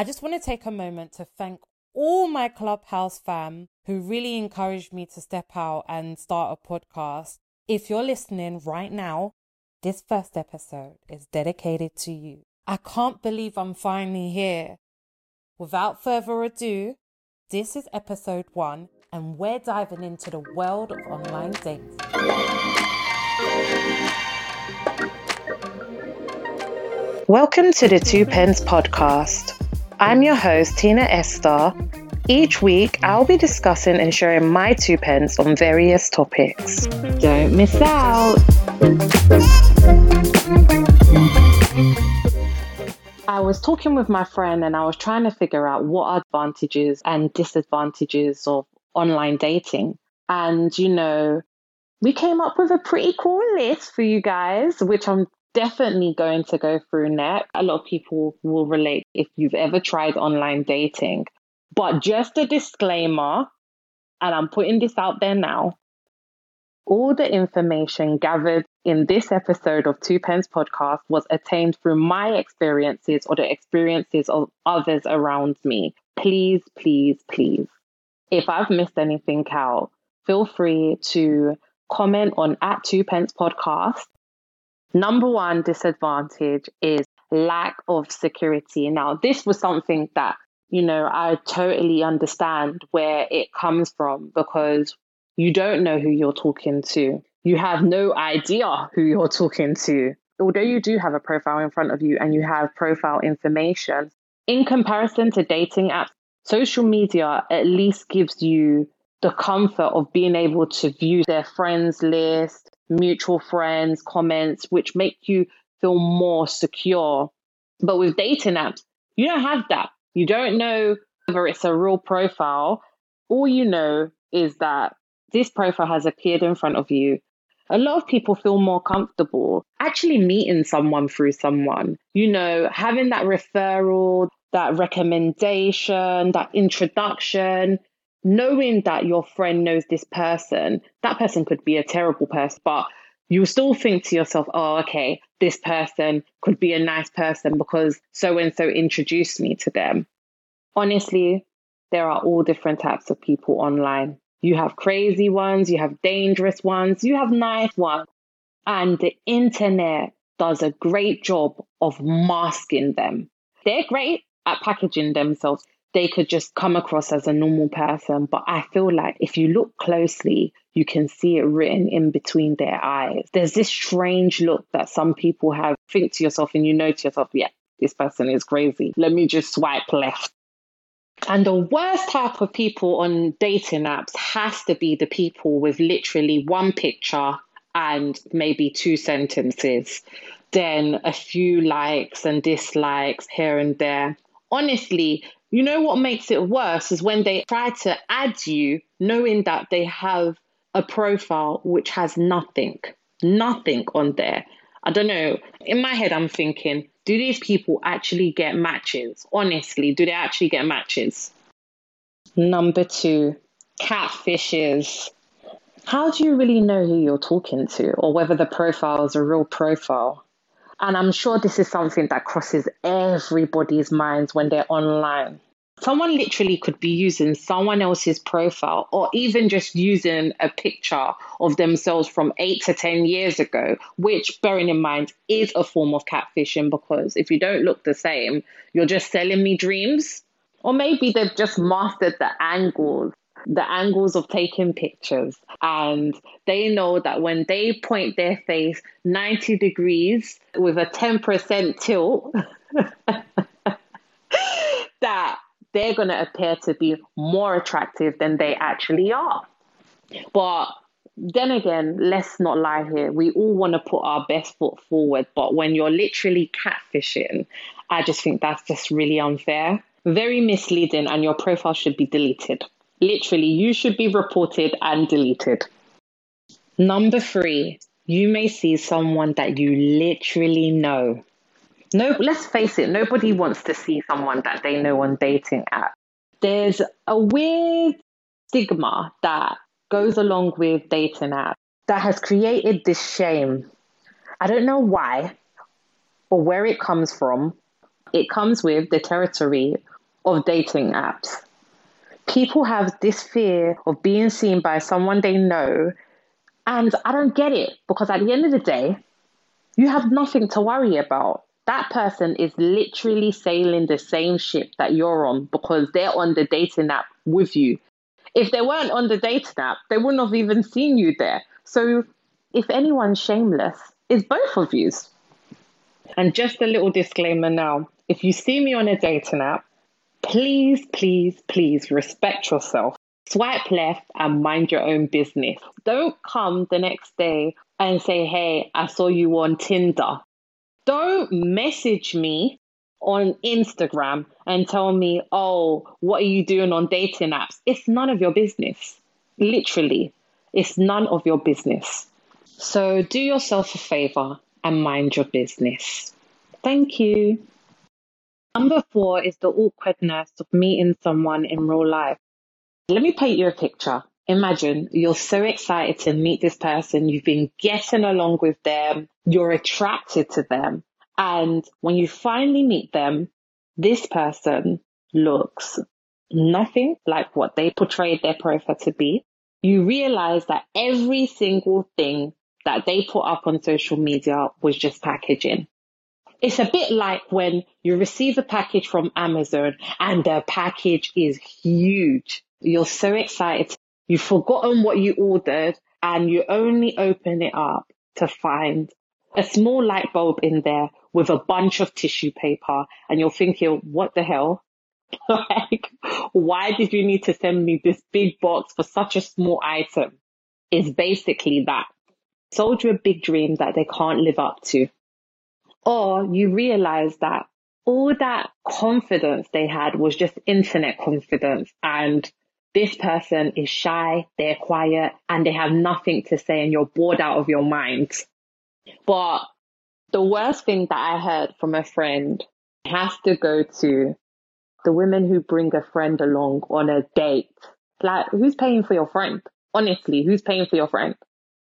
I just want to take a moment to thank all my Clubhouse fam who really encouraged me to step out and start a podcast. If you're listening right now, this first episode is dedicated to you. I can't believe I'm finally here. Without further ado, this is episode one, and we're diving into the world of online dating. Welcome to the Two Pence podcast. I'm your host, Tina Esther. Each week, I'll be discussing and sharing my two pence on various topics. Don't miss out. I was talking with my friend and I was trying to figure out what advantages and disadvantages of online dating. And, you know, we came up with a pretty cool list for you guys, which I'm definitely going to go through next. A lot of people will relate if you've ever tried online dating. But just a disclaimer, and I'm putting this out there now all the information gathered in this episode of Two Pence Podcast was attained through my experiences or the experiences of others around me. Please, please, please. If I've missed anything out, feel free to comment on at Two Pence Podcast Number one disadvantage is lack of security. Now, this was something that, you know, I totally understand where it comes from because you don't know who you're talking to. You have no idea who you're talking to. Although you do have a profile in front of you and you have profile information, in comparison to dating apps, social media at least gives you the comfort of being able to view their friends list, mutual friends, comments, which make you feel more secure. But with dating apps, you don't have that. You don't know whether it's a real profile. All you know is that this profile has appeared in front of you. A lot of people feel more comfortable actually meeting someone through someone, you know, having that referral, that recommendation, that introduction knowing that your friend knows this person, that person could be a terrible person, but you still think to yourself, oh, okay, this person could be a nice person because so and so introduced me to them. Honestly, there are all different types of people online. You have crazy ones, you have dangerous ones, you have nice ones. And the internet does a great job of masking them. They're great at packaging themselves they could just come across as a normal person. But I feel like if you look closely, you can see it written in between their eyes. There's this strange look that some people have. Think to yourself and you know to yourself, yeah, this person is crazy. Let me just swipe left. And the worst type of people on dating apps has to be the people with literally one picture and maybe two sentences, then a few likes and dislikes here and there. Honestly, you know what makes it worse is when they try to add you knowing that they have a profile which has nothing, nothing on there. I don't know. In my head, I'm thinking, do these people actually get matches? Honestly, do they actually get matches? Number two, catfishes. How do you really know who you're talking to or whether the profile is a real profile? And I'm sure this is something that crosses everybody's minds when they're online. Someone literally could be using someone else's profile or even just using a picture of themselves from eight to 10 years ago, which, bearing in mind, is a form of catfishing because if you don't look the same, you're just selling me dreams. Or maybe they've just mastered the angles the angles of taking pictures. And they know that when they point their face 90 degrees with a 10% tilt, that they're going to appear to be more attractive than they actually are. But then again, let's not lie here. We all want to put our best foot forward. But when you're literally catfishing, I just think that's just really unfair, very misleading, and your profile should be deleted. Literally, you should be reported and deleted. Number three, you may see someone that you literally know. No, let's face it, nobody wants to see someone that they know on dating app. There's a weird stigma that goes along with dating app that has created this shame. I don't know why or where it comes from, it comes with the territory of dating apps. People have this fear of being seen by someone they know, and I don't get it because at the end of the day, you have nothing to worry about. That person is literally sailing the same ship that you're on because they're on the dating app with you. If they weren't on the dating app, they wouldn't have even seen you there. So, if anyone's shameless, it's both of yous. And just a little disclaimer now if you see me on a dating app, please, please, please respect yourself. Swipe left and mind your own business. Don't come the next day and say, hey, I saw you on Tinder. Don't message me on Instagram and tell me, oh, what are you doing on dating apps? It's none of your business. Literally, it's none of your business. So do yourself a favor and mind your business. Thank you. Number four is the awkwardness of meeting someone in real life. Let me paint you a picture. Imagine you're so excited to meet this person. You've been getting along with them. You're attracted to them. And when you finally meet them, this person looks nothing like what they portrayed their profile to be. You realize that every single thing that they put up on social media was just packaging. It's a bit like when you receive a package from Amazon and the package is huge. You're so excited. You've forgotten what you ordered and you only open it up to find a small light bulb in there with a bunch of tissue paper and you're thinking, what the hell? like, why did you need to send me this big box for such a small item? It's basically that. Sold you a big dream that they can't live up to. Or you realize that all that confidence they had was just internet confidence and this person is shy, they're quiet, and they have nothing to say, and you're bored out of your mind. But the worst thing that I heard from a friend has to go to the women who bring a friend along on a date. Like, who's paying for your friend? Honestly, who's paying for your friend?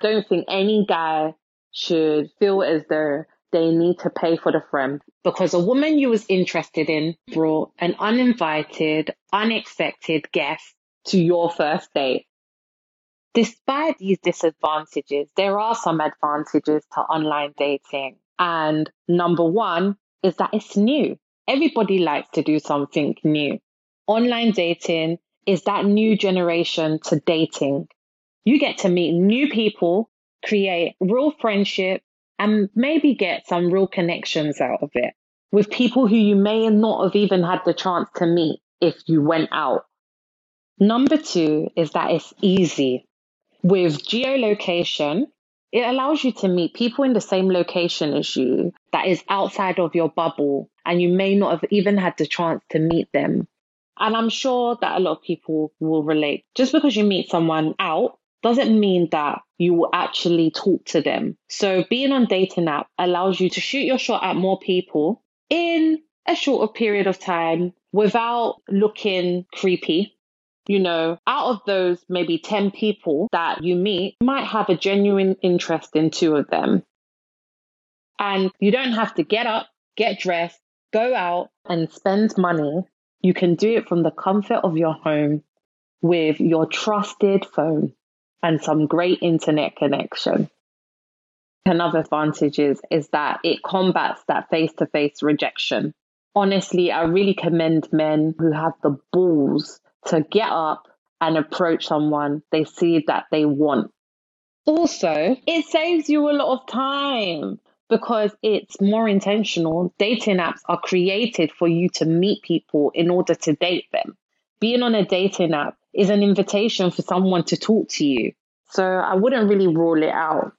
Don't think any guy should feel as though they need to pay for the friend because a woman you was interested in brought an uninvited, unexpected guest to your first date. Despite these disadvantages, there are some advantages to online dating. And number one is that it's new. Everybody likes to do something new. Online dating is that new generation to dating. You get to meet new people, create real friendship, and maybe get some real connections out of it with people who you may not have even had the chance to meet if you went out. Number two is that it's easy. With geolocation, it allows you to meet people in the same location as you that is outside of your bubble, and you may not have even had the chance to meet them. And I'm sure that a lot of people will relate. Just because you meet someone out doesn't mean that you will actually talk to them. So being on dating app allows you to shoot your shot at more people in a shorter period of time without looking creepy. You know, out of those maybe 10 people that you meet, you might have a genuine interest in two of them. And you don't have to get up, get dressed, go out and spend money. You can do it from the comfort of your home with your trusted phone and some great internet connection. Another advantage is, is that it combats that face to face rejection. Honestly, I really commend men who have the balls to get up and approach someone they see that they want. Also, it saves you a lot of time because it's more intentional. Dating apps are created for you to meet people in order to date them. Being on a dating app is an invitation for someone to talk to you. So I wouldn't really rule it out.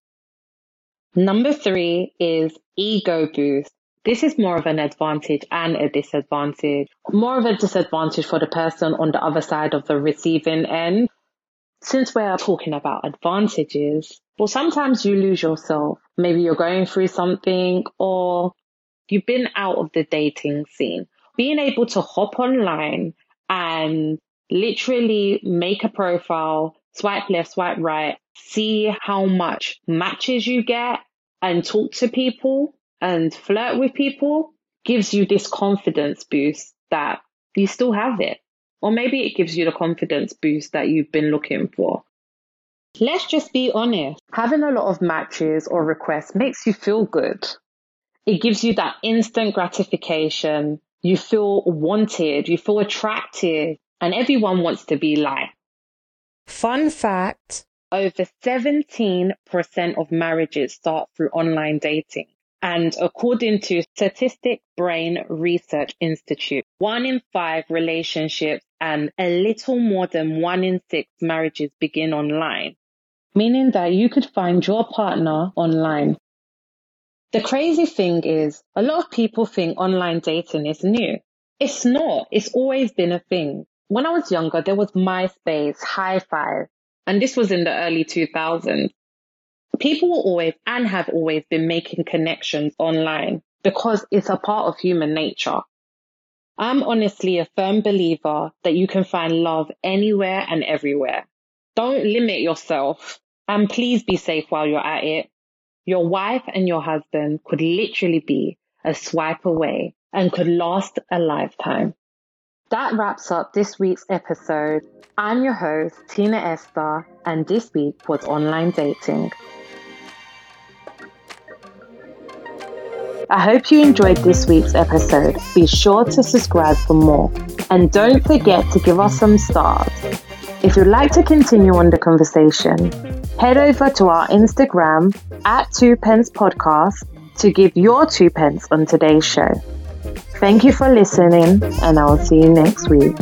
Number three is ego boost. This is more of an advantage and a disadvantage. More of a disadvantage for the person on the other side of the receiving end. Since we're talking about advantages, well, sometimes you lose yourself. Maybe you're going through something or you've been out of the dating scene. Being able to hop online and literally make a profile, swipe left, swipe right, see how much matches you get and talk to people and flirt with people gives you this confidence boost that you still have it. Or maybe it gives you the confidence boost that you've been looking for. Let's just be honest. Having a lot of matches or requests makes you feel good. It gives you that instant gratification. You feel wanted, you feel attractive, and everyone wants to be liked. Fun fact over 17% of marriages start through online dating. And according to Statistic Brain Research Institute, one in five relationships and a little more than one in six marriages begin online, meaning that you could find your partner online. The crazy thing is, a lot of people think online dating is new. It's not. It's always been a thing. When I was younger, there was MySpace, Hi5, and this was in the early 2000s people were always and have always been making connections online because it's a part of human nature. I'm honestly a firm believer that you can find love anywhere and everywhere. Don't limit yourself and please be safe while you're at it. Your wife and your husband could literally be a swipe away and could last a lifetime. That wraps up this week's episode. I'm your host, Tina Esther, and this week was online dating. I hope you enjoyed this week's episode. Be sure to subscribe for more. And don't forget to give us some stars. If you'd like to continue on the conversation, head over to our Instagram at Two Pence Podcast to give your two pence on today's show. Thank you for listening, and I'll see you next week.